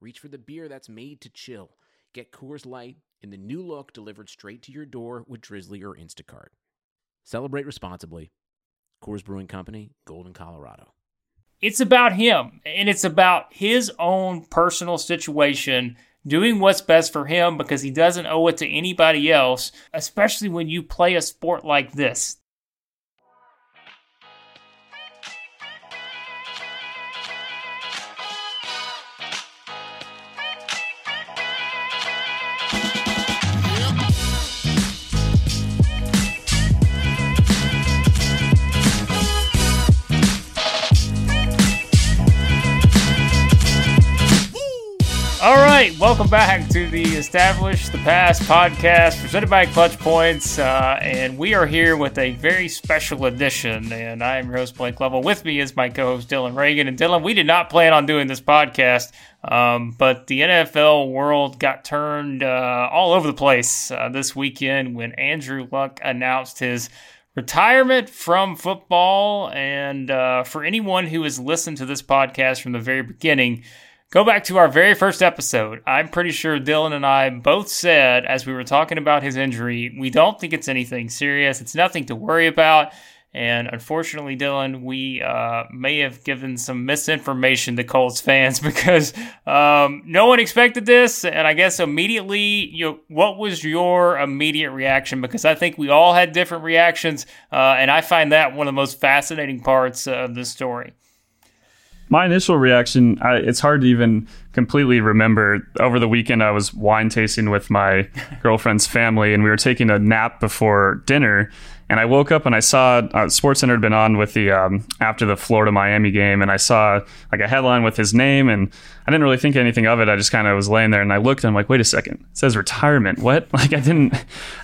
reach for the beer that's made to chill. Get Coors Light in the new look delivered straight to your door with Drizzly or Instacart. Celebrate responsibly. Coors Brewing Company, Golden, Colorado. It's about him, and it's about his own personal situation, doing what's best for him because he doesn't owe it to anybody else, especially when you play a sport like this. All right, welcome back to the Establish the Pass podcast presented by Clutch Points. Uh, and we are here with a very special edition. And I am your host, Blake Lovell. With me is my co host, Dillon Reagan. And Dillon, we did not plan on doing this podcast, um, but the NFL world got turned uh, all over the place uh, this weekend when Andrew Luck announced his retirement from football. And uh, for anyone who has listened to this podcast from the very beginning, Go back to our very first episode. I'm pretty sure Dillon and I both said, as we were talking about his injury, we don't think it's anything serious. It's nothing to worry about. And unfortunately, Dillon, we uh, may have given some misinformation to Colts fans because um, no one expected this. And I guess immediately, you know, what was your immediate reaction? Because I think we all had different reactions. Uh, and I find that one of the most fascinating parts of the story my initial reaction, I, it's hard to even completely remember. Over the weekend, I was wine tasting with my girlfriend's family, and we were taking a nap before dinner. And I woke up and I saw uh, Sports Center had been on with the um, after the Florida Miami game, and I saw like a headline with his name, and I didn't really think anything of it. I just kind of was laying there, and I looked, and I'm like, wait a second, it says retirement. What? Like I didn't.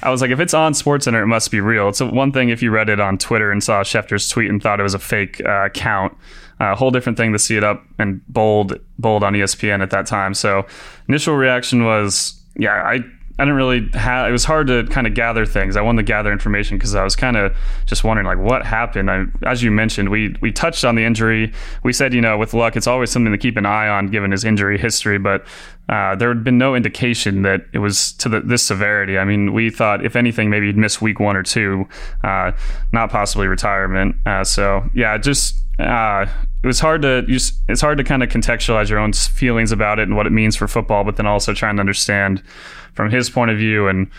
I was like, if it's on Sports Center, it must be real. It's one thing if you read it on Twitter and saw Schefter's tweet and thought it was a fake uh, account a whole different thing to see it up and bold bold on ESPN at that time. So initial reaction was, yeah, I I didn't really have. It was hard to kind of gather things. I wanted to gather information because I was kind of just wondering, like, what happened. I, as you mentioned, we we touched on the injury. We said, you know, with luck, it's always something to keep an eye on given his injury history. But uh, there had been no indication that it was to the, this severity. I mean, we thought, if anything, maybe he'd miss week one or two, uh, not possibly retirement. Uh, so yeah, just uh, it was hard to use, it's hard to kind of contextualize your own feelings about it and what it means for football, but then also trying to understand from his point of view and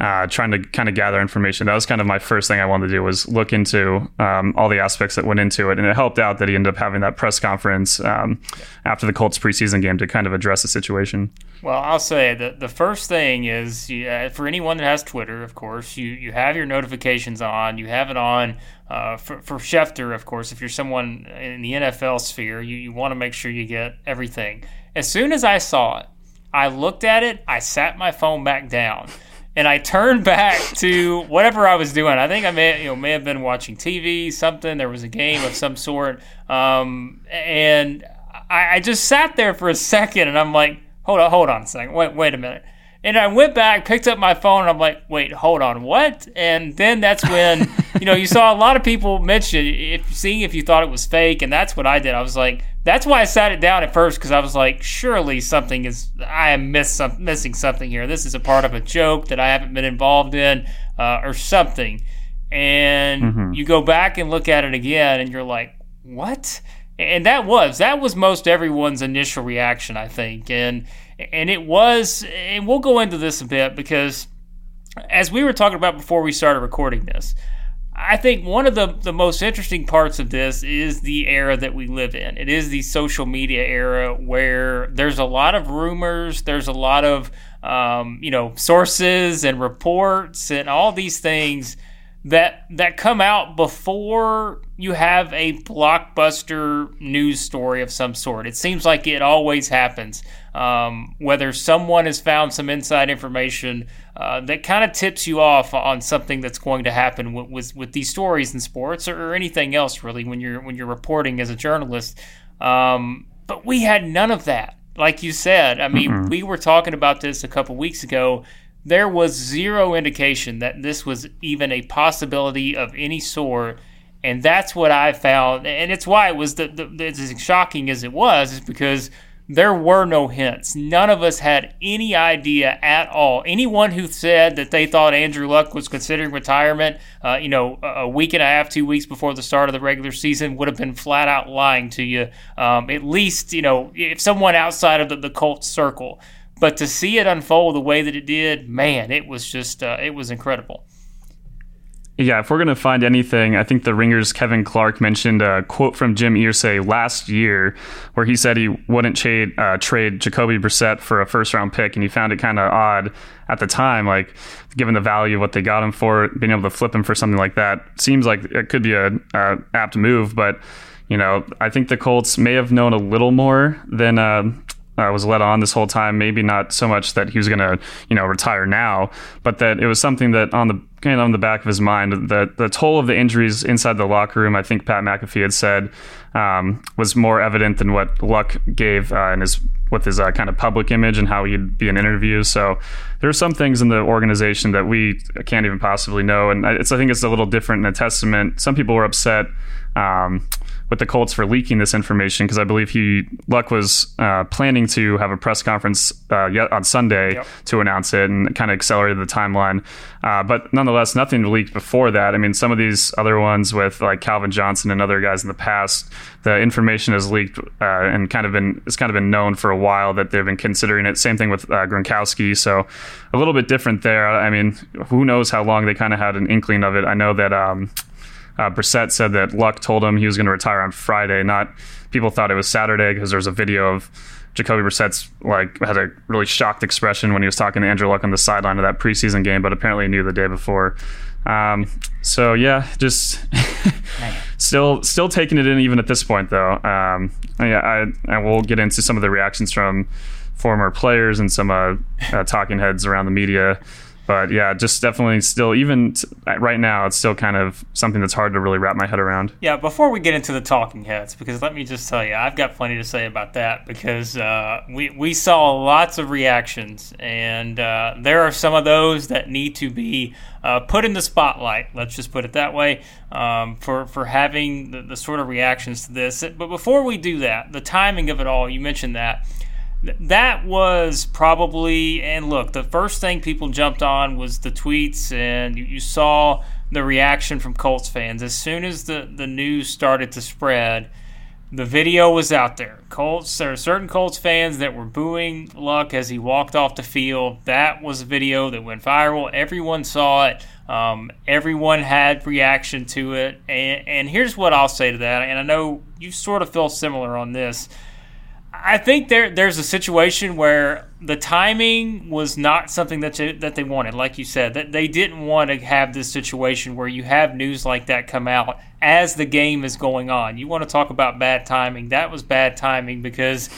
uh, trying to kind of gather information. That was kind of my first thing I wanted to do was look into um, all the aspects that went into it, and it helped out that he ended up having that press conference um, after the Colts preseason game to kind of address the situation. Well, I'll say that the first thing is uh, for anyone that has Twitter, of course, you you have your notifications on. You have it on uh, for, for Schefter, of course. If you're someone in the NFL sphere, you, you want to make sure you get everything. As soon as I saw it, I looked at it, I sat my phone back down, and I turned back to whatever I was doing. I think I may, you know, may have been watching TV, something. There was a game of some sort, um, and I, I just sat there for a second, and I'm like, hold on, hold on a second, wait, wait a minute. And I went back, picked up my phone, and I'm like, wait, hold on, what? And then that's when, you know, you saw a lot of people mention if seeing if you thought it was fake, and that's what I did. I was like, that's why I sat it down at first because I was like, surely something is I am miss some, missing something here. This is a part of a joke that I haven't been involved in uh, or something. And mm-hmm. you go back and look at it again, and you're like, what? And that was that was most everyone's initial reaction, I think, and and it was, and we'll go into this a bit because as we were talking about before we started recording this. I think one of the, the most interesting parts of this is the era that we live in. It is the social media era where there's a lot of rumors, there's a lot of um, you know sources and reports and all these things that that come out before you have a blockbuster news story of some sort. It seems like it always happens. Um, whether someone has found some inside information uh, that kind of tips you off on something that's going to happen with, with, with these stories in sports or, or, anything else really when you're when you're reporting as a journalist. Um, but we had none of that. Like you said, I mean, mm-hmm. we were talking about this a couple weeks ago there was zero indication that this was even a possibility of any sort. And that's what I found. And it's why it was the, the, as shocking as it was, is because there were no hints. None of us had any idea at all. Anyone who said that they thought Andrew Luck was considering retirement, uh, you know, a week and a half, two weeks before the start of the regular season would have been flat out lying to you. Um, at least, you know, if someone outside of the, the Colts circle. But to see it unfold the way that it did, man, it was just uh, it was incredible. Yeah, if we're going to find anything, I think the Ringers Kevin Clark mentioned a quote from Jim Irsay last year where he said he wouldn't trade, uh, trade Jacoby Brissett for a first round pick. And he found it kind of odd at the time, like given the value of what they got him for, being able to flip him for something like that seems like it could be a, apt move. But, you know, I think the Colts may have known a little more than. Uh, uh, was led on this whole time. Maybe not so much that he was going to, you know, retire now, but that it was something that on the kind of on the back of his mind, that the toll of the injuries inside the locker room, I think Pat McAfee had said, um, was more evident than what Luck gave uh, in his with his uh, kind of public image and how he'd be in interviews. So there are some things in the organization that we can't even possibly know, and it's I think it's a little different in a testament. Some people were upset. Um, with the Colts for leaking this information because I believe he Luck was uh, planning to have a press conference uh, yet on Sunday yep. to announce it and kind of accelerated the timeline. Uh, but nonetheless, nothing leaked before that. I mean, some of these other ones with like Calvin Johnson and other guys in the past, the information has leaked uh, and kind of been it's kind of been known for a while that they've been considering it. Same thing with uh, Gronkowski, so a little bit different there. I mean, who knows how long they kind of had an inkling of it. I know that. Um, uh, Brissett said that Luck told him he was going to retire on Friday. Not people thought it was Saturday because there was a video of Jacoby Brissett's like had a really shocked expression when he was talking to Andrew Luck on the sideline of that preseason game, but apparently knew the day before. Um, so yeah, just still still taking it in even at this point though. Um, yeah, I, will get into some of the reactions from former players and some uh, uh, talking heads around the media but yeah, just definitely still, even t- right now, it's still kind of something that's hard to really wrap my head around. Yeah, before we get into the talking heads, because let me just tell you, I've got plenty to say about that because uh, we, we saw lots of reactions, and uh, there are some of those that need to be uh, put in the spotlight, let's just put it that way, um, for, for having the, the sort of reactions to this. But before we do that, the timing of it all, you mentioned that that was probably and look the first thing people jumped on was the tweets and you, you, saw the reaction from colts fans. As soon as the, the news started to spread the video was out there. Colts there are certain colts fans that were booing luck as he walked off the field. That was a video that went viral. Everyone saw it. Um, everyone had reaction to it. And, and here's what i'll say to that and i know you sort of feel similar on this I think there there's a situation where the timing was not something that that they wanted. Like you said, that they didn't want to have this situation where you have news like that come out as the game is going on. You want to talk about bad timing? That was bad timing because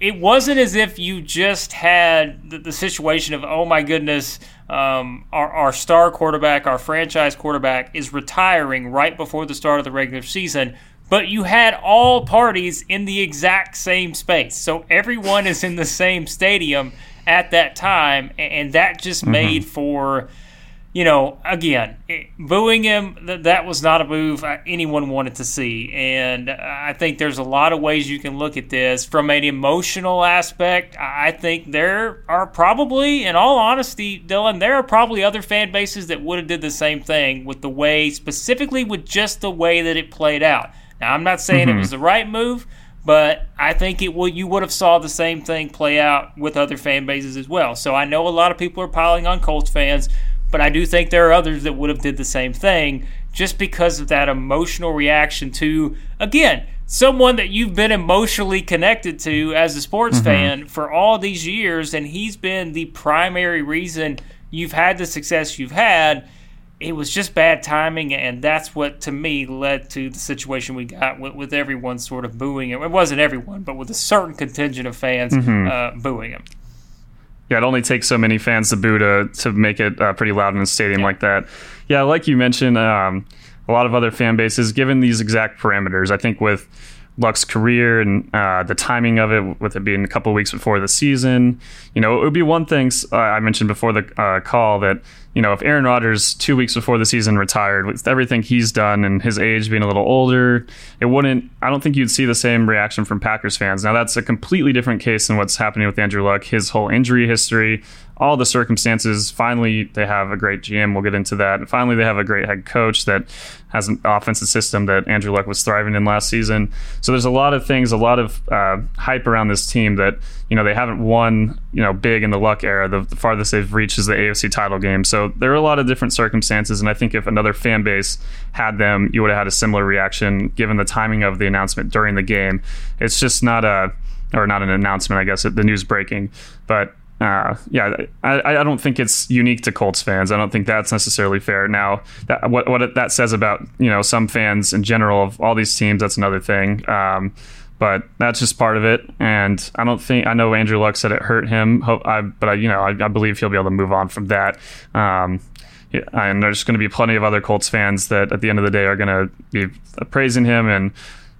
it wasn't as if you just had the, the situation of oh my goodness, um, our, our star quarterback, our franchise quarterback is retiring right before the start of the regular season but you had all parties in the exact same space. So everyone is in the same stadium at that time, and that just mm-hmm. made for, you know, again, eh, booing him, that was not a move uh, anyone wanted to see. And uh, I think there's a lot of ways you can look at this. From an emotional aspect, I think there are probably, in all honesty, Dillon, there are probably other fan bases that would have did the same thing with the way, specifically with just the way that it played out. Now, I'm not saying mm-hmm. it was the right move, but I think it will. You would have saw the same thing play out with other fan bases as well. So I know a lot of people are piling on Colts fans, but I do think there are others that would have did the same thing just because of that emotional reaction to again someone that you've been emotionally connected to as a sports mm-hmm. fan for all these years, and he's been the primary reason you've had the success you've had it was just bad timing, and that's what to me led to the situation we got with, with everyone sort of booing him. It wasn't everyone, but with a certain contingent of fans mm-hmm. uh, booing him. Yeah, it only takes so many fans to boo to to make it uh, pretty loud in a stadium yeah. like that. Yeah, like you mentioned, um, a lot of other fan bases, given these exact parameters, I think with Luck's career and uh, the timing of it, with it being a couple weeks before the season. You know, it would be one thing uh, I mentioned before the uh, call that you know if Aaron Rodgers two weeks before the season retired with everything he's done and his age being a little older, it wouldn't. I don't think you'd see the same reaction from Packers fans. Now that's a completely different case than what's happening with Andrew Luck. His whole injury history, all the circumstances. Finally, they have a great GM. We'll get into that. And finally, they have a great head coach that has an offensive system that Andrew Luck was thriving in last season. So there's a lot of things, a lot of uh, hype around this team that you know they haven't won you know big in the Luck era. The, the, farthest they've reached is the AFC title game. So there are a lot of different circumstances, and I think if another fan base had them, you would have had a similar reaction given the timing of the announcement during the game. It's just not a or not an announcement, I guess, the news breaking, but uh, yeah, I, I don't think it's unique to Colts fans. I don't think that's necessarily fair. Now, that, what what it, that says about you know some fans in general of all these teams, that's another thing. Um, but that's just part of it. And I don't think I know Andrew Luck said it hurt him. I, but I, you know, I, I believe he'll be able to move on from that. Um, yeah, and there's going to be plenty of other Colts fans that at the end of the day are going to be praising him and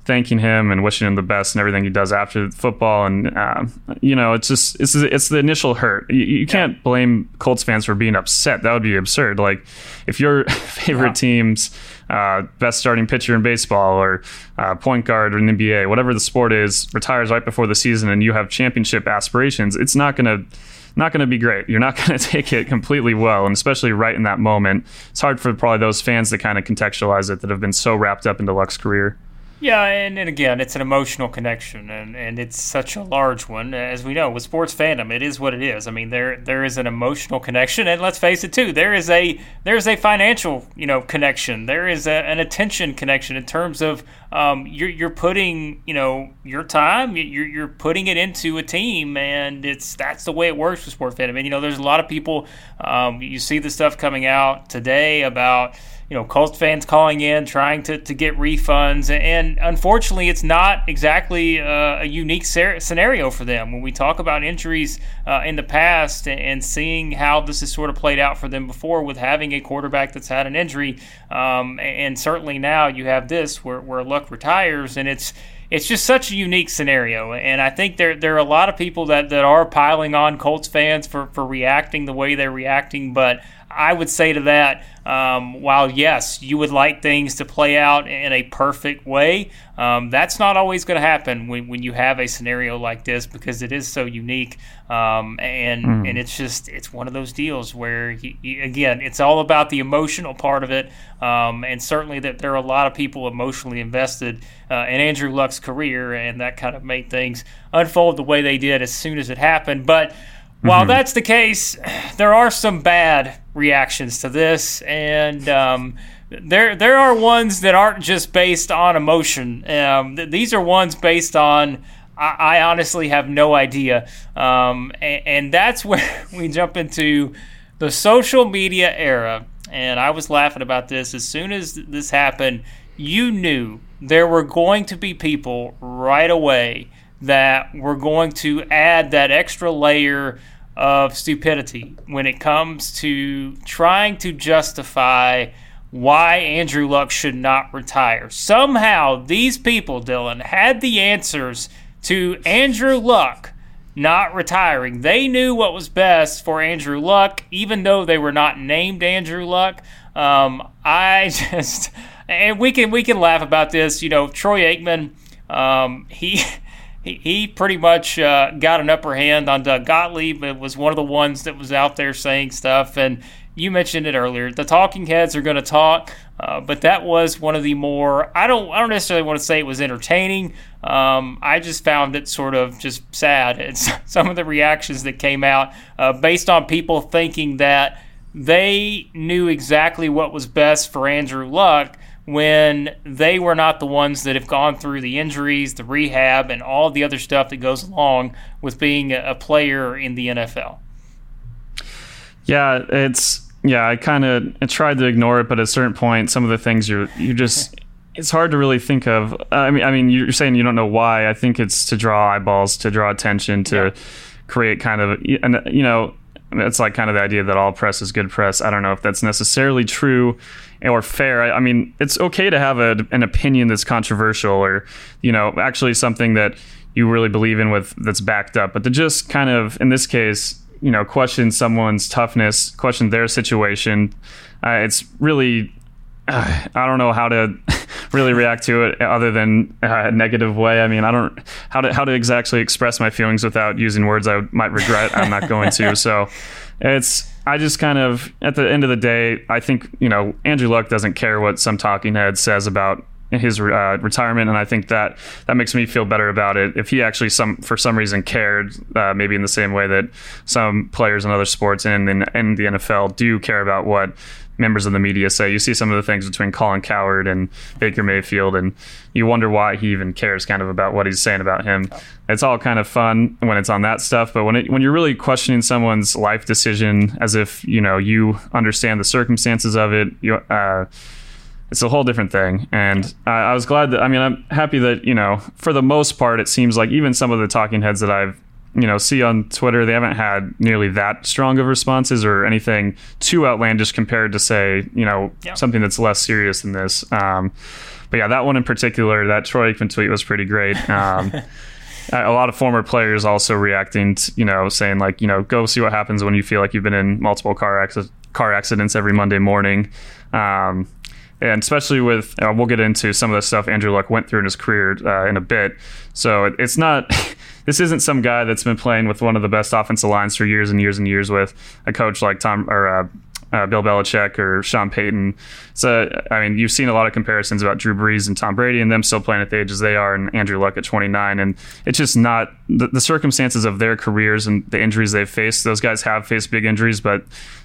thanking him and wishing him the best and everything he does after football. And uh, you know, it's just it's it's the initial hurt. You, you can't yeah. blame Colts fans for being upset. That would be absurd. Like if your favorite yeah. team's uh, best starting pitcher in baseball or uh, point guard in NBA, whatever the sport is, retires right before the season, and you have championship aspirations, it's not going to not going to be great. You're not going to take it completely well, and especially right in that moment, it's hard for probably those fans to kind of contextualize it that have been so wrapped up into Luck's career. Yeah, and, and again, it's an emotional connection, and, and it's such a large one. As we know, with sports fandom, it is what it is. I mean, there there is an emotional connection, and let's face it, too, there is a there is a financial you know connection. There is a, an attention connection in terms of um, you're you're putting you know your time, you're you're putting it into a team, and it's that's the way it works with sports fandom. And you know, there's a lot of people. Um, you see the stuff coming out today about you know, Colts fans calling in trying to, to get refunds. And unfortunately, it's not exactly uh, a unique ser- scenario for them. When we talk about injuries uh, in the past and seeing how this has sort of played out for them before with having a quarterback that's had an injury, um, and certainly now you have this where, where Luck retires, and it's it's just such a unique scenario. And I think there there are a lot of people that, that are piling on Colts fans for, for reacting the way they're reacting, but I would say to that, um, while yes, you would like things to play out in a perfect way, um, that's not always going to happen when, when you have a scenario like this because it is so unique. Um, and mm. and it's just it's one of those deals where he, he, again it's all about the emotional part of it, um, and certainly that there are a lot of people emotionally invested uh, in Andrew Luck's career, and that kind of made things unfold the way they did as soon as it happened, but. While mm-hmm. that's the case, there are some bad reactions to this, and um, there there are ones that aren't just based on emotion. Um, these are ones based on I, I honestly have no idea, um, and, and that's where we jump into the social media era. And I was laughing about this as soon as this happened. You knew there were going to be people right away that were going to add that extra layer of stupidity when it comes to trying to justify why Andrew Luck should not retire. Somehow, these people, Dillon, had the answers to Andrew Luck not retiring. They knew what was best for Andrew Luck, even though they were not named Andrew Luck. Um, I just, and we can we can laugh about this. You know, Troy Aikman, um, he he, he pretty much uh, got an upper hand on Doug Gottlieb. It was one of the ones that was out there saying stuff. And you mentioned it earlier. The talking heads are going to talk, uh, but that was one of the more. I don't. I don't necessarily want to say it was entertaining. Um, I just found it sort of just sad. It's some of the reactions that came out uh, based on people thinking that they knew exactly what was best for Andrew Luck when they were not the ones that have gone through the injuries, the rehab, and all the other stuff that goes along with being a player in the NFL. Yeah, it's yeah, I kind of tried to ignore it, but at a certain point, some of the things you're you just it's hard to really think of. I mean, I mean, you're saying you don't know why. I think it's to draw eyeballs, to draw attention, to yeah. create kind of, and you know, it's like kind of the idea that all press is good press. I don't know if that's necessarily true or fair. I, I mean, it's okay to have a, an opinion that's controversial, or you know, actually something that you really believe in with that's backed up. But to just kind of, in this case, you know, question someone's toughness, question their situation, uh, it's really uh, I don't know how to really react to it other than a negative way. I mean, I don't how to how to exactly express my feelings without using words I might regret. I'm not going to. So it's I just kind of at the end of the day, I think you know Andrew Luck doesn't care what some talking head says about his uh, retirement, and I think that that makes me feel better about it. If he actually some for some reason cared, uh, maybe in the same way that some players in other sports and in, in the NFL do care about what members of the media say. You see some of the things between Colin Cowherd and Baker Mayfield, and you wonder why he even cares kind of about what he's saying about him. It's all kind of fun when it's on that stuff, but when it, when you're really questioning someone's life decision as if you know you understand the circumstances of it, you. Uh, it's a whole different thing. And I, I was glad that, I mean, I'm happy that, you know, for the most part, it seems like even some of the talking heads that I've you know see on Twitter, they haven't had nearly that strong of responses or anything too outlandish compared to say you know yeah. something that's less serious than this. Um, but yeah, that one in particular, that Troy Aikman tweet was pretty great. Um, a lot of former players also reacting, to, you know, saying like, you know, go see what happens when you feel like you've been in multiple car car accidents every Monday morning. Um, and especially with, uh, we'll get into some of the stuff Andrew Luck went through in his career uh, in a bit. So it, it's not. this isn't some guy that's been playing with one of the best offensive lines for years and years and years with a coach like Tom or uh, uh, Bill Belichick or Sean Payton. So, I mean, you've seen a lot of comparisons about Drew Brees and Tom Brady and them still playing at the ages they are and Andrew Luck at 29. And it's just not the, the circumstances of their careers and the injuries they've faced. Those guys have faced big injuries, but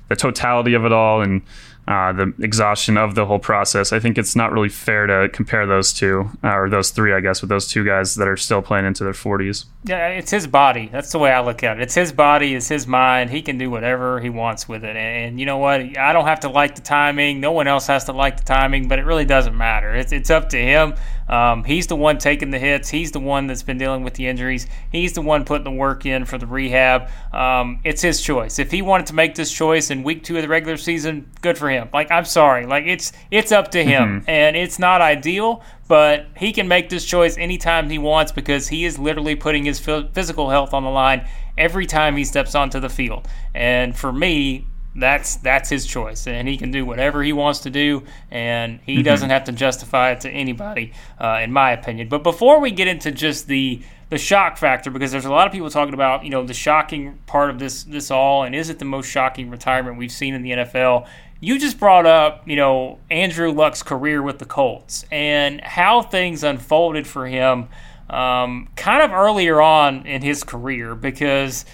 the totality of it all and uh, the exhaustion of the whole process. I think it's not really fair to compare those two, uh, or those three, I guess, with those two guys that are still playing into their 40s. Yeah, it's his body. That's the way I look at it. It's his body, it's his mind. He can do whatever he wants with it. And you know what? I don't have to like the timing. No one else has to like the timing, but it really doesn't matter. It's, it's up to him. Um, he's the one taking the hits. He's the one that's been dealing with the injuries. He's the one putting the work in for the rehab. Um, it's his choice. If he wanted to make this choice in week two of the regular season, good for him. Like I'm sorry, like it's it's up to him, mm-hmm. and it's not ideal, but he can make this choice anytime he wants because he is literally putting his physical health on the line every time he steps onto the field. And for me, that's that's his choice, and he can do whatever he wants to do, and he mm-hmm. doesn't have to justify it to anybody, uh, in my opinion. But before we get into just the the shock factor, because there's a lot of people talking about you know the shocking part of this this all, and is it the most shocking retirement we've seen in the NFL? You just brought up you know Andrew Luck's career with the Colts and how things unfolded for him, um, kind of earlier on in his career, because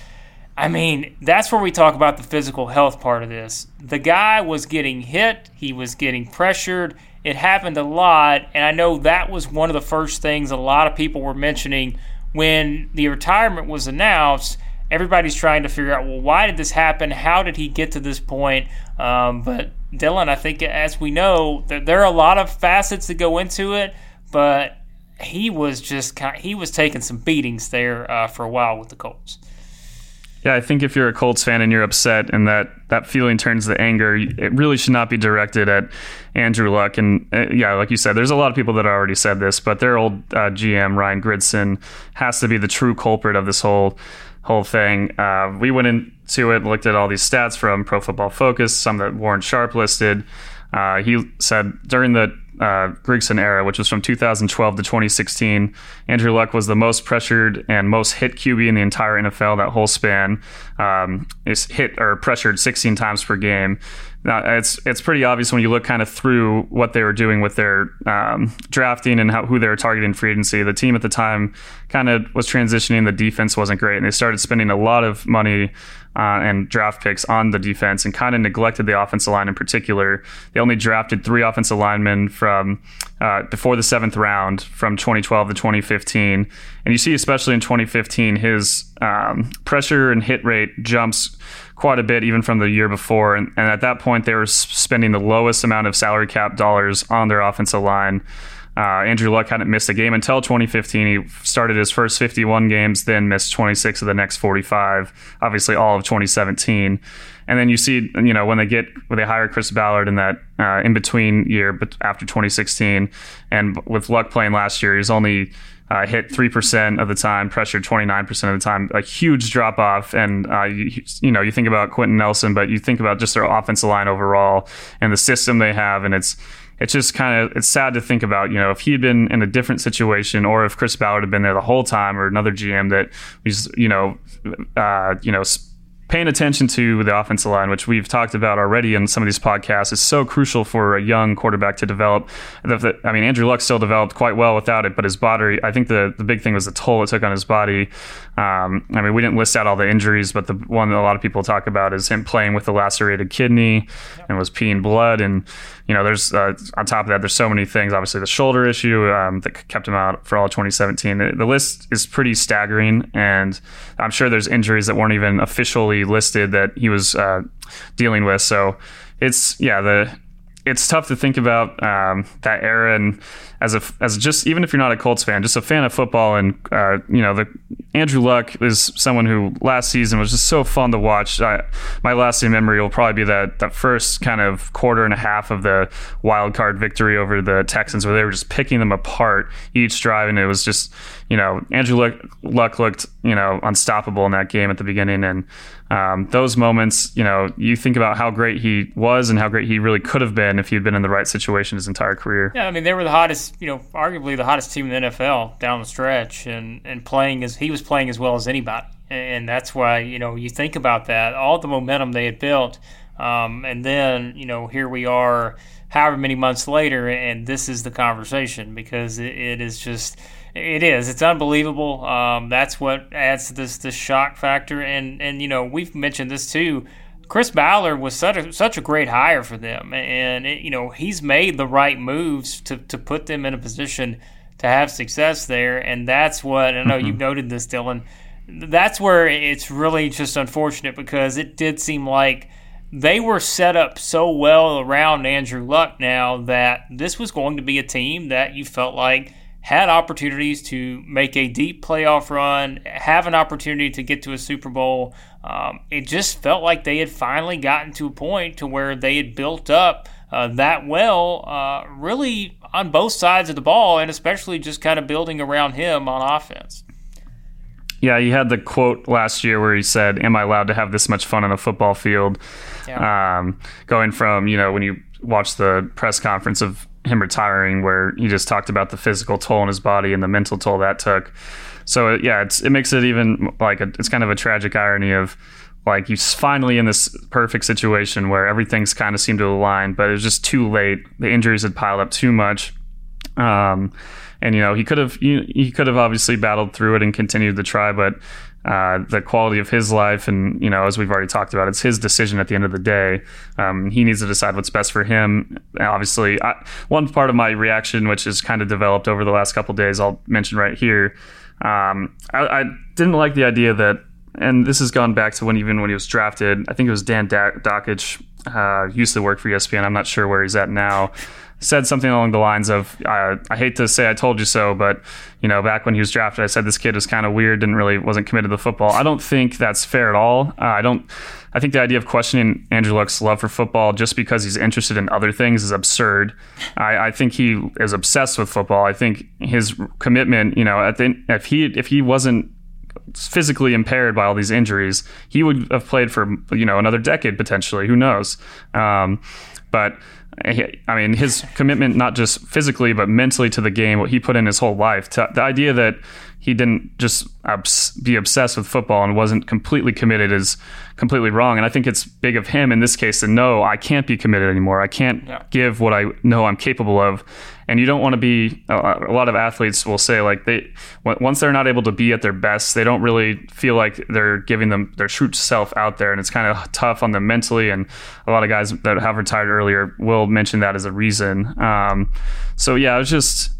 I mean, that's where we talk about the physical health part of this. The guy was getting hit, he was getting pressured. It happened a lot, and I know that was one of the first things a lot of people were mentioning when the retirement was announced. Everybody's trying to figure out, well, why did this happen? How did he get to this point? Um, but Dillon, I think as we know, there are a lot of facets that go into it, but he was just kind of, he was taking some beatings there uh, for a while with the Colts. Yeah, I think if you're a Colts fan and you're upset and that that feeling turns to anger, it really should not be directed at Andrew Luck. And uh, yeah, like you said, there's a lot of people that already said this, but their old uh, GM Ryan Grigson has to be the true culprit of this whole whole thing. Uh, we went into it, looked at all these stats from Pro Football Focus, some that Warren Sharp listed. Uh, he said during the uh, Grigson era, which was from 2012 to 2016. Andrew Luck was the most pressured and most hit QB in the entire NFL that whole span. Um, is hit or pressured 16 times per game. Now, it's it's pretty obvious when you look kind of through what they were doing with their um, drafting and how, who they were targeting free agency. The team at the time kind of was transitioning. The defense wasn't great, and they started spending a lot of money uh, and draft picks on the defense and kind of neglected the offensive line in particular. They only drafted three offensive linemen from uh, before the seventh round from 2012 to 2015. And you see, especially in 2015, his um, pressure and hit rate jumps quite a bit even from the year before. And, and, at that point, they were spending the lowest amount of salary cap dollars on their offensive line. Uh, Andrew Luck hadn't missed a game until 2015. He started his first 51 games, then missed 26 of the next 45. Obviously, all of 2017. And then you see, you know, when they get when they hire Chris Ballard in that uh, in between year, but after 2016, and with Luck playing last year, he's only uh, hit 3% of the time, pressured 29% of the time, a huge drop off. And, uh, you, you, know, you think about Quenton Nelson, but you think about just their offensive line overall and the system they have. And it's, it's just kind of, it's sad to think about, you know, if he had been in a different situation or if Chris Ballard had been there the whole time or another GM that was, you know, uh, you know, paying attention to the offensive line, which we've talked about already in some of these podcasts, is so crucial for a young quarterback to develop. I mean, Andrew Luck still developed quite well without it, but his body, I think the, the big thing was the toll it took on his body. Um, I mean, we didn't list out all the injuries, but the one that a lot of people talk about is him playing with a lacerated kidney and was peeing blood. And, you know, there's uh, on top of that, there's so many things. Obviously, the shoulder issue um, that kept him out for all of 2017. The list is pretty staggering, and I'm sure there's injuries that weren't even officially listed that he was uh, dealing with. So it's yeah the it's tough to think about um, that era. And as a as just even if you're not a Colts fan, just a fan of football and uh, you know the Andrew Luck is someone who last season was just so fun to watch. I, my lasting memory will probably be that that first kind of quarter and a half of the wild card victory over the Texans, where they were just picking them apart each drive, and it was just you know Andrew Luck, Luck looked you know unstoppable in that game at the beginning, and um, those moments, you know, you think about how great he was and how great he really could have been if he'd been in the right situation his entire career. Yeah, I mean, they were the hottest, you know, arguably the hottest team in the NFL down the stretch, and and playing as he was playing as well as anybody, and that's why you know you think about that, all the momentum they had built, um, and then you know here we are, however many months later, and this is the conversation because it, it is just it is. It's unbelievable. Um, that's what adds to this this shock factor. And and you know we've mentioned this too. Chris Ballard was such a such a great hire for them, and it, you know he's made the right moves to to put them in a position to have success there. And that's what I know mm-hmm. you've noted this, Dillon. That's where it's really just unfortunate because it did seem like they were set up so well around Andrew Luck now that this was going to be a team that you felt like had opportunities to make a deep playoff run, have an opportunity to get to a Super Bowl. Um, it just felt like they had finally gotten to a point to where they had built up uh, that well, uh, really on both sides of the ball, and especially just kind of building around him on offense. Yeah, you had the quote last year where he said, "Am I allowed to have this much fun on a football field?" Yeah. Um, going from you know when you watch the press conference of him retiring, where he just talked about the physical toll on his body and the mental toll that took. So uh, yeah, it's it makes it even like a, it's kind of a tragic irony of like he's finally in this perfect situation where everything's kind of seemed to align, but it was just too late. The injuries had piled up too much. Um, and you know he could have he, could have obviously battled through it and continued to try, but uh, the quality of his life, and you know, as we've already talked about, it's his decision at the end of the day. Um, he needs to decide what's best for him. Obviously, I, one part of my reaction, which has kind of developed over the last couple days, I'll mention right here. Um, I, I, didn't like the idea that, and this has gone back to when even when he was drafted. I think it was Dan Dakich uh, used to work for ESPN. I'm not sure where he's at now said something along the lines of, "I hate to say I told you so, but you know, back when he was drafted, I said this kid was kind of weird, didn't really wasn't committed to football." I don't think that's fair at all. Uh, I don't. I think the idea of questioning Andrew Luck's love for football just because he's interested in other things is absurd. I, I think he is obsessed with football. I think his commitment, you know, the, if he if he wasn't physically impaired by all these injuries, he would have played for you know another decade potentially. Who knows? Um, but I mean, his commitment, not just physically, but mentally to the game, what he put in his whole life. The idea that he didn't just be obsessed with football and wasn't completely committed is completely wrong. And I think it's big of him in this case to know I can't be committed anymore. I can't yeah. give what I know I'm capable of. and you don't want to be. A lot of athletes will say like they once they're not able to be at their best, they don't really feel like they're giving them their true self out there, and it's kind of tough on them mentally. And a lot of guys that have retired earlier will mention that as a reason. Um, so yeah, it was just.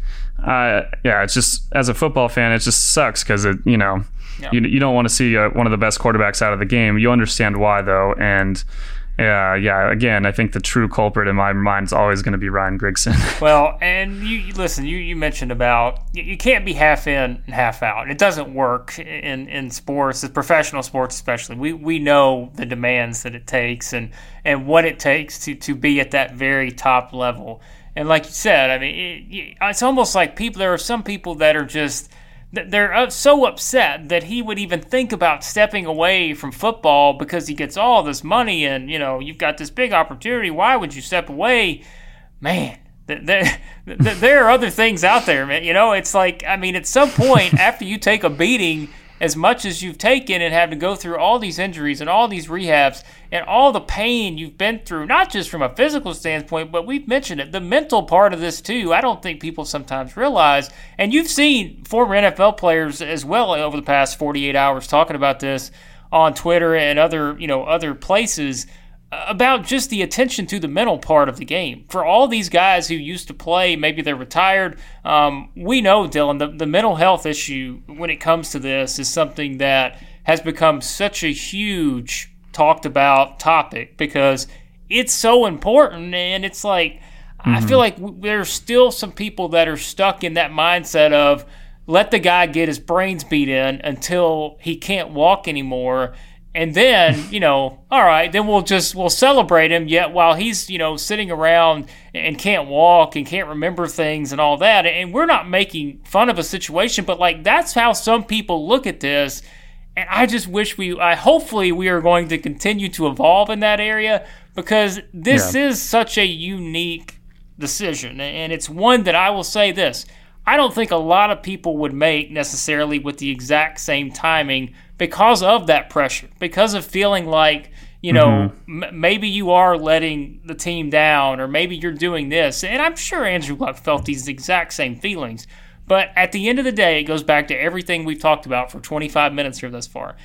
Uh, yeah, it's just as a football fan, it just sucks because it, you know, yeah. you, you don't want to see uh, one of the best quarterbacks out of the game. You understand why though, and yeah, yeah. Again, I think the true culprit in my mind is always going to be Ryan Grigson. well, and you, you, listen. You, you mentioned about you, you, can't be half in and half out. It doesn't work in in sports, professional sports especially. We we know the demands that it takes and and what it takes to to be at that very top level. And like you said, I mean, it, it's almost like people. There are some people that are just they're so upset that he would even think about stepping away from football because he gets all this money and you know you've got this big opportunity why would you step away man there, there are other things out there man you know it's like i mean at some point after you take a beating as much as you've taken and have to go through all these injuries and all these rehabs and all the pain you've been through, not just from a physical standpoint, but we've mentioned it, the mental part of this too. I don't think people sometimes realize, and you've seen former NFL players as well over the past 48 hours talking about this on Twitter and other, you know, other places about just the attention to the mental part of the game. For all these guys who used to play, maybe they're retired, um, we know, Dillon, the, the mental health issue when it comes to this is something that has become such a huge talked about topic because it's so important. And it's like, mm-hmm. I feel mm-hmm. like there's still some people that are stuck in that mindset of let the guy get his brains beat in until he can't walk anymore and then you know all right then we'll just we'll celebrate him yet while he's you know sitting around and can't walk and can't remember things and all that. And we're not making fun of a situation but like that's how some people look at this. And i just wish we i hopefully we are going to continue to evolve in that area because this yeah. is such a unique decision. And it's one that i will say this. I don't think a lot of people would make necessarily with the exact same timing because of that pressure, because of feeling like, you know, mm-hmm. m- maybe you are letting the team down or maybe you're doing this. And I'm sure Andrew Luck felt these exact same feelings. But at the end of the day, it goes back to everything we've talked about for 25 minutes here thus far.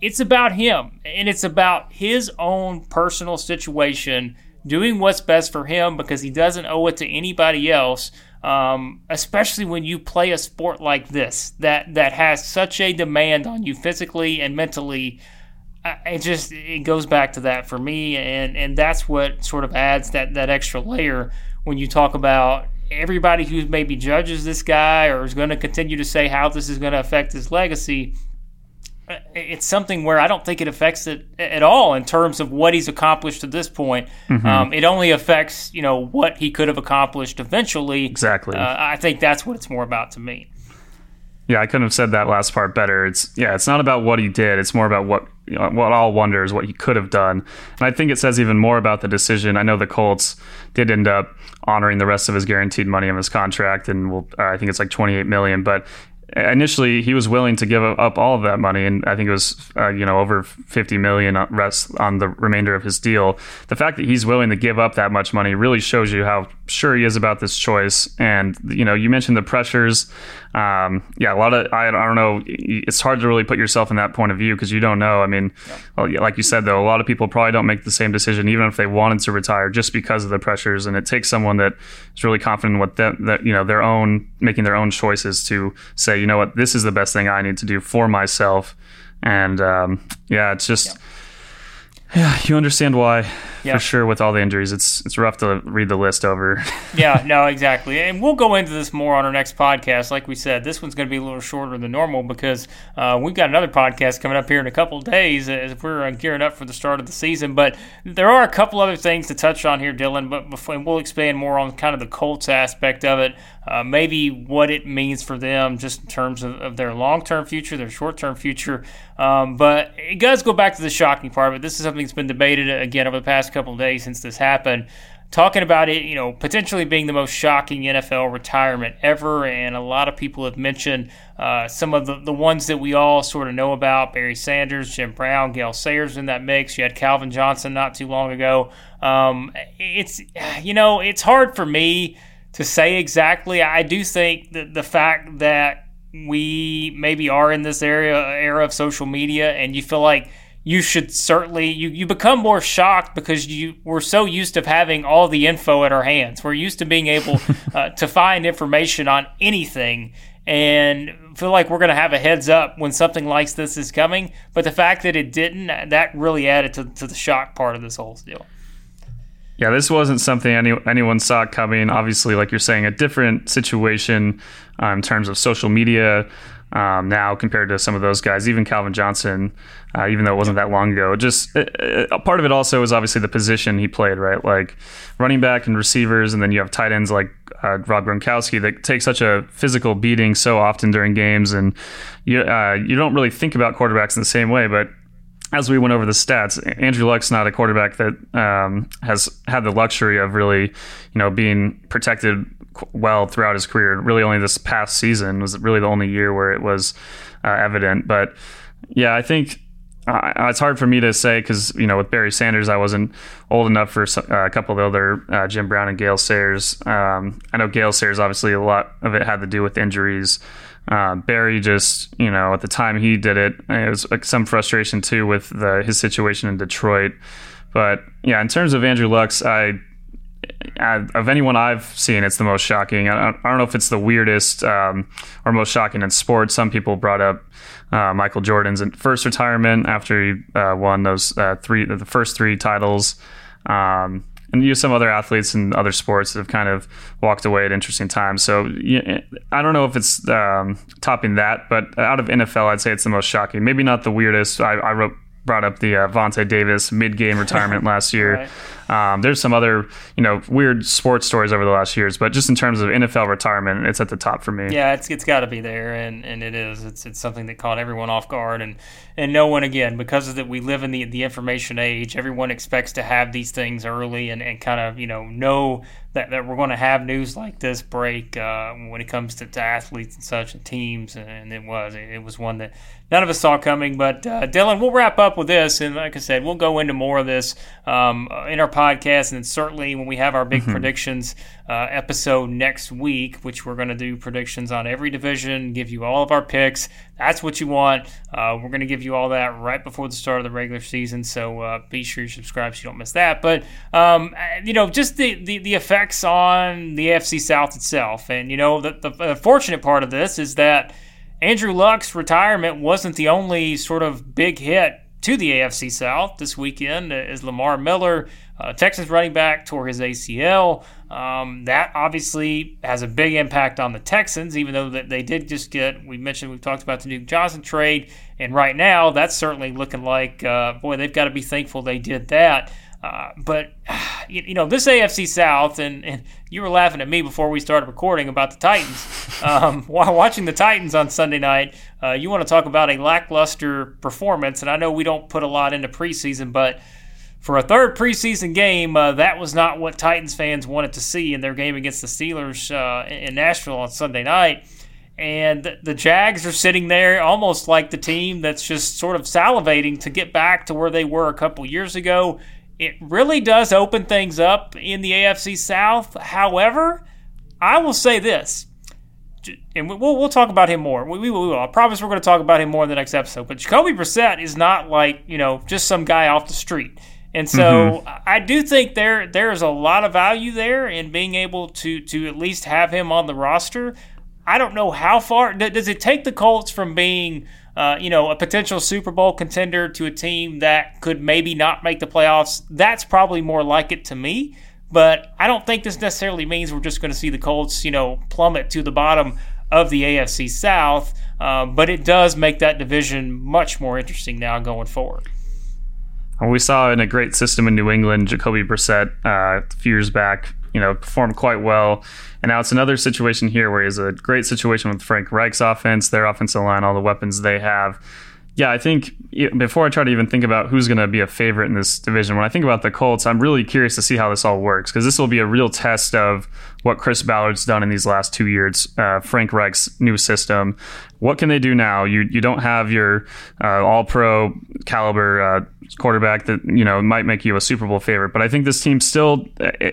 It's about him, and it's about his own personal situation, doing what's best for him because he doesn't owe it to anybody else um, especially when you play a sport like this that that has such a demand on you physically and mentally. It just it goes back to that for me, and and that's what sort of adds that that extra layer when you talk about everybody who maybe judges this guy or is going to continue to say how this is going to affect his legacy it's something where I don't think it affects it at all in terms of what he's accomplished to this point. Mm-hmm. Um, it only affects you know what he could have accomplished eventually. Exactly. Uh, I think that's what it's more about to me. Yeah, I couldn't have said that last part better. It's yeah, it's not about what he did. It's more about what you know, what all wonders what he could have done. And I think it says even more about the decision. I know the Colts did end up honoring the rest of his guaranteed money of his contract, and will uh, I think it's like 28 million. But initially he was willing to give up all of that money and i think it was uh, you know over 50 million rest on the remainder of his deal. The fact that he's willing to give up that much money really shows you how sure he is about this choice. And you know you mentioned the pressures um, yeah a lot of I, I don't know it's hard to really put yourself in that point of view because you don't know i mean yeah. well, like you said though a lot of people probably don't make the same decision even if they wanted to retire just because of the pressures and it takes someone that is really confident with that, that you know their own making their own choices to say you know what, this is the best thing I need to do for myself. And um, yeah, it's just. Yeah. Yeah, you understand why yeah. for sure with all the injuries. It's it's rough to read the list over. yeah, no, exactly. And we'll go into this more on our next podcast. Like we said, this one's going to be a little shorter than normal because uh, we've got another podcast coming up here in a couple of days as we're uh, gearing up for the start of the season. But there are a couple other things to touch on here, Dillon. But before, we'll expand more on kind of the Colts aspect of it uh, maybe what it means for them just in terms of, of their long term future, their short term future. Um, but it does go back to the shocking part of it. This is something that's been debated again over the past couple days since this happened. Talking about it, you know, potentially being the most shocking NFL retirement ever, and a lot of people have mentioned uh, some of the, the ones that we all sort of know about: Barry Sanders, Jim Brown, Gale Sayers in that mix. You had Calvin Johnson not too long ago. Um, it's you know, it's hard for me to say exactly. I do think that the fact that we maybe are in this area era of social media, and you feel like you should certainly you, you become more shocked because you we're so used to having all the info at our hands. We're used to being able uh, to find information on anything and feel like we're going to have a heads up when something like this is coming. But the fact that it didn't, that really added to, to the shock part of this whole deal. Yeah, this wasn't something any, anyone saw coming. Obviously, like you're saying, a different situation uh, in terms of social media um, now compared to some of those guys, even Calvin Johnson, uh, even though it wasn't that long ago. Just uh, part of it also is obviously the position he played, right? Like running back and receivers, and then you have tight ends like uh, Rob Gronkowski that take such a physical beating so often during games, and you uh, you don't really think about quarterbacks in the same way, but as we went over the stats, Andrew Luck's not a quarterback that um, has had the luxury of really, you know, being protected well throughout his career. Really, only this past season was really the only year where it was uh, evident. But yeah, I think uh, it's hard for me to say because you know with Barry Sanders, I wasn't old enough for uh, a couple of the other uh, Jim Brown and Gale Sayers. Um, I know Gale Sayers obviously a lot of it had to do with injuries. Uh, Barry just you know at the time he did it, it was like some frustration too with the, his situation in Detroit. But yeah, in terms of Andrew Luck's, I of anyone I've seen, it's the most shocking. I don't, I don't know if it's the weirdest um, or most shocking in sports. Some people brought up uh, Michael Jordan's first retirement after he uh, won those uh, three, the first three titles. Um, and you some other athletes in other sports that have kind of walked away at interesting times. So I don't know if it's um, topping that, but out of NFL, I'd say it's the most shocking. Maybe not the weirdest. I, I wrote brought up the uh, Vontae Davis mid-game retirement last year. Right. Um, there's some other, you know, weird sports stories over the last years, but just in terms of NFL retirement, it's at the top for me. Yeah, it's it's got to be there, and, and it is. It's it's something that caught everyone off guard, and and no one again because of that we live in the the information age. Everyone expects to have these things early and, and kind of you know know that, that we're going to have news like this break uh, when it comes to, to athletes and such and teams, and it was it was one that none of us saw coming. But uh, Dillon, we'll wrap up with this, and like I said, we'll go into more of this um, in our podcast, and then certainly when we have our big mm-hmm. predictions uh, episode next week, which we're going to do predictions on every division, give you all of our picks. That's what you want. Uh, we're going to give you all that right before the start of the regular season, so uh, be sure you subscribe so you don't miss that. But um, you know, just the, the, the effects on the AFC South itself, and you know, the, the, the fortunate part of this is that. Andrew Luck's retirement wasn't the only sort of big hit to the AFC South this weekend as Lamar Miller, uh, Texas running back, tore his ACL. Um, that obviously has a big impact on the Texans, even though that they did just get, we mentioned, we've talked about the Duke Johnson trade, and right now that's certainly looking like, uh, boy, they've got to be thankful they did that. Uh, but you, know this AFC South, and, and you were laughing at me before we started recording about the Titans. Um, while watching the Titans on Sunday night, uh, you want to talk about a lackluster performance, and I know we don't put a lot into preseason, but for a third preseason game, uh, that was not what Titans fans wanted to see in their game against the Steelers uh, in Nashville on Sunday night. And the Jags are sitting there almost like the team that's just sort of salivating to get back to where they were a couple years ago it really does open things up in the AFC South. However, I will say this, and we'll, we'll talk about him more. We, we, will. I promise we're going to talk about him more in the next episode. But Jacoby Brissett is not like you know just some guy off the street. And so mm-hmm. I do think there there is a lot of value there in being able to to at least have him on the roster. I don't know how far does it take the Colts from being uh, you know, a potential Super Bowl contender to a team that could maybe not make the playoffs, that's probably more like it to me. But I don't think this necessarily means we're just going to see the Colts, you know, plummet to the bottom of the AFC South. Uh, but it does make that division much more interesting now going forward. We saw in a great system in New England, Jacoby Brissett uh, a few years back, you know, performed quite well and now it's another situation here where he has a great situation with Frank Reich's offense, their offensive line, all the weapons they have. Yeah, I think before I try to even think about who's going to be a favorite in this division, when I think about the Colts, I'm really curious to see how this all works because this will be a real test of what Chris Ballard's done in these last two years, uh, Frank Reich's new system. What can they do now? You you don't have your uh, All Pro caliber uh, quarterback that you know might make you a Super Bowl favorite, but I think this team still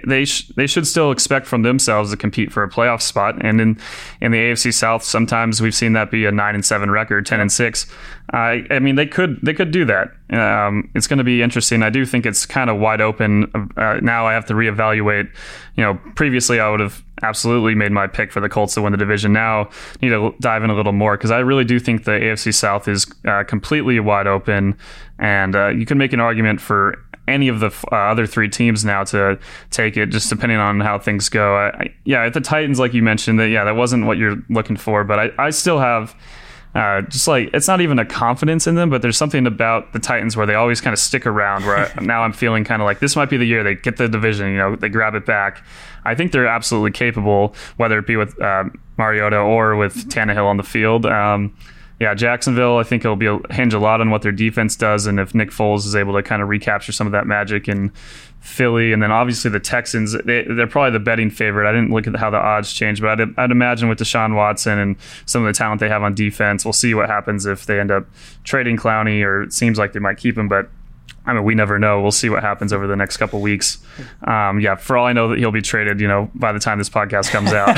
they sh- they should still expect from themselves to compete for a playoff spot. And in in the AFC South, sometimes we've seen that be a nine and seven record, ten and six. I I mean they could they could do that. Um, it's going to be interesting. I do think it's kind of wide open. Uh, now I have to reevaluate. You know, previously I would have absolutely made my pick for the Colts to win the division. Now need to dive in a little more because I really do think the AFC South is uh, completely wide open, and uh, you can make an argument for any of the uh, other three teams now to take it, just depending on how things go. I, I, yeah, the Titans, like you mentioned, that yeah, that wasn't what you're looking for, but I, I still have. Uh, just like it's not even a confidence in them, but there's something about the Titans where they always kind of stick around. Where I, now I'm feeling kind of like this might be the year they get the division. You know, they grab it back. I think they're absolutely capable, whether it be with uh, Mariota or with Tannehill on the field. Um, yeah, Jacksonville, I think it'll be a, hinge a lot on what their defense does and if Nick Foles is able to kind of recapture some of that magic in Philly. And then obviously the Texans, they, are probably the betting favorite. I didn't look at how the odds changed, but I'd, I'd, imagine with Deshaun Watson and some of the talent they have on defense, we'll see what happens if they end up trading Clowney or it seems like they might keep him. But I mean, we never know. We'll see what happens over the next couple weeks. Um, yeah, for all I know, that he'll be traded. You know, by the time this podcast comes out.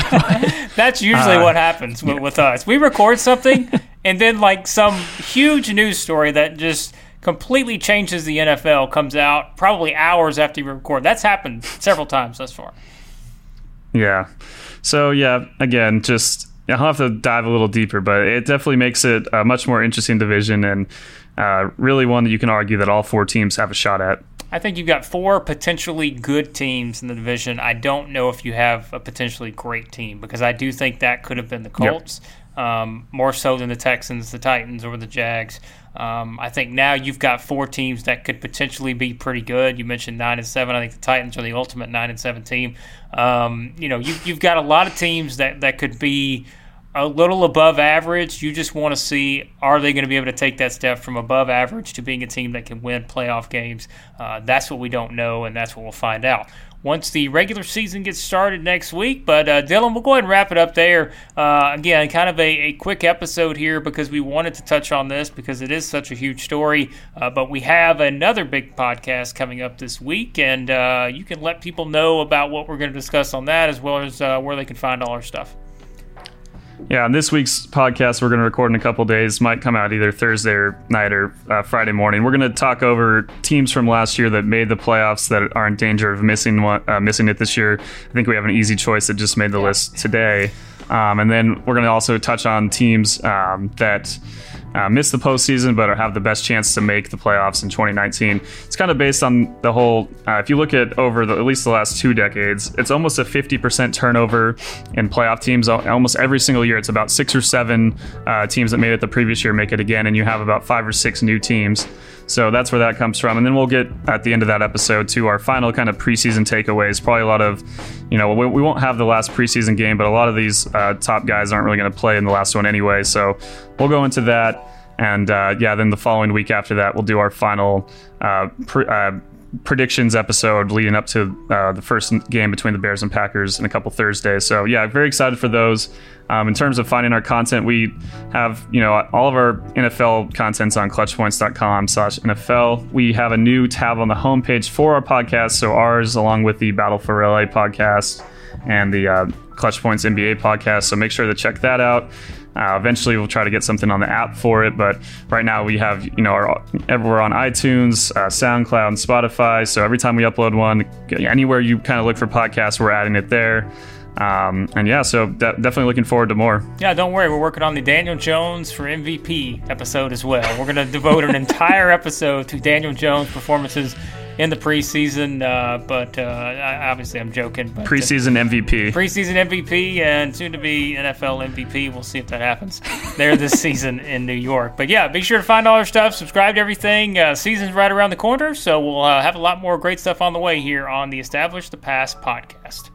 That's usually uh, what happens with, yeah. with us. We record something, and then like some huge news story that just completely changes the NFL comes out probably hours after you record. That's happened several times thus far. Yeah. So yeah, again, just I'll have to dive a little deeper, but it definitely makes it a much more interesting division and uh, really one that you can argue that all four teams have a shot at. I think you've got four potentially good teams in the division. I don't know if you have a potentially great team because I do think that could have been the Colts, yep. Um, more so than the Texans, the Titans, or the Jags. Um, I think now you've got four teams that could potentially be pretty good. You mentioned nine and seven. I think the Titans are the ultimate nine and seven team. Um, you know, you, you've got a lot of teams that that could be a little above average. You just want to see are they going to be able to take that step from above average to being a team that can win playoff games. Uh, that's what we don't know, and that's what we'll find out once the regular season gets started next week. But uh, Dillon, we'll go ahead and wrap it up there. Uh, again, kind of a, a, quick episode here because we wanted to touch on this because it is such a huge story. Uh, but we have another big podcast coming up this week, and uh, you can let people know about what we're going to discuss on that as well as uh, where they can find all our stuff. Yeah, and this week's podcast we're going to record in a couple days. Might come out either Thursday or night or uh, Friday morning. We're going to talk over teams from last year that made the playoffs that are in danger of missing one, uh, missing it this year. I think we have an easy choice that just made the yeah. list today. Um, and then we're going to also touch on teams um, that uh, miss the postseason but have the best chance to make the playoffs in 2019. It's kind of based on the whole. Uh, if you look at over the, at least the last two decades, it's almost a 50% turnover in playoff teams. Almost every single year, it's about six or seven uh, teams that made it the previous year make it again, and you have about five or six new teams. So that's where that comes from. And then we'll get at the end of that episode to our final kind of preseason takeaways. Probably a lot of, you know, we, we won't have the last preseason game, but a lot of these uh, top guys aren't really going to play in the last one anyway. So we'll go into that. And uh, yeah, then the following week after that, we'll do our final uh, pre- uh, predictions episode leading up to uh, the first game between the Bears and Packers in a couple Thursdays. So yeah, very excited for those. Um, in terms of finding our content, we have you know all of our NFL contents on clutchpoints.com/NFL. We have a new tab on the homepage for our podcast, so ours along with the Battle for LA podcast and the uh, Clutch Points NBA podcast. So make sure to check that out. Uh, eventually, we'll try to get something on the app for it, but right now we have, you know, our, we're on iTunes, uh, SoundCloud, and Spotify. So every time we upload one, anywhere you kind of look for podcasts, we're adding it there. Um, and yeah, so de- definitely looking forward to more. Yeah, don't worry. We're working on the Daniel Jones for MVP episode as well. We're going to devote an entire episode to Daniel Jones performances in the preseason. Uh, but uh, obviously, I'm joking. But, preseason MVP. Preseason MVP and soon to be NFL MVP. We'll see if that happens there this season in New York. But yeah, be sure to find all our stuff, subscribe to everything. Uh, season's right around the corner, so we'll uh, have a lot more great stuff on the way here on the Establish the Pass podcast.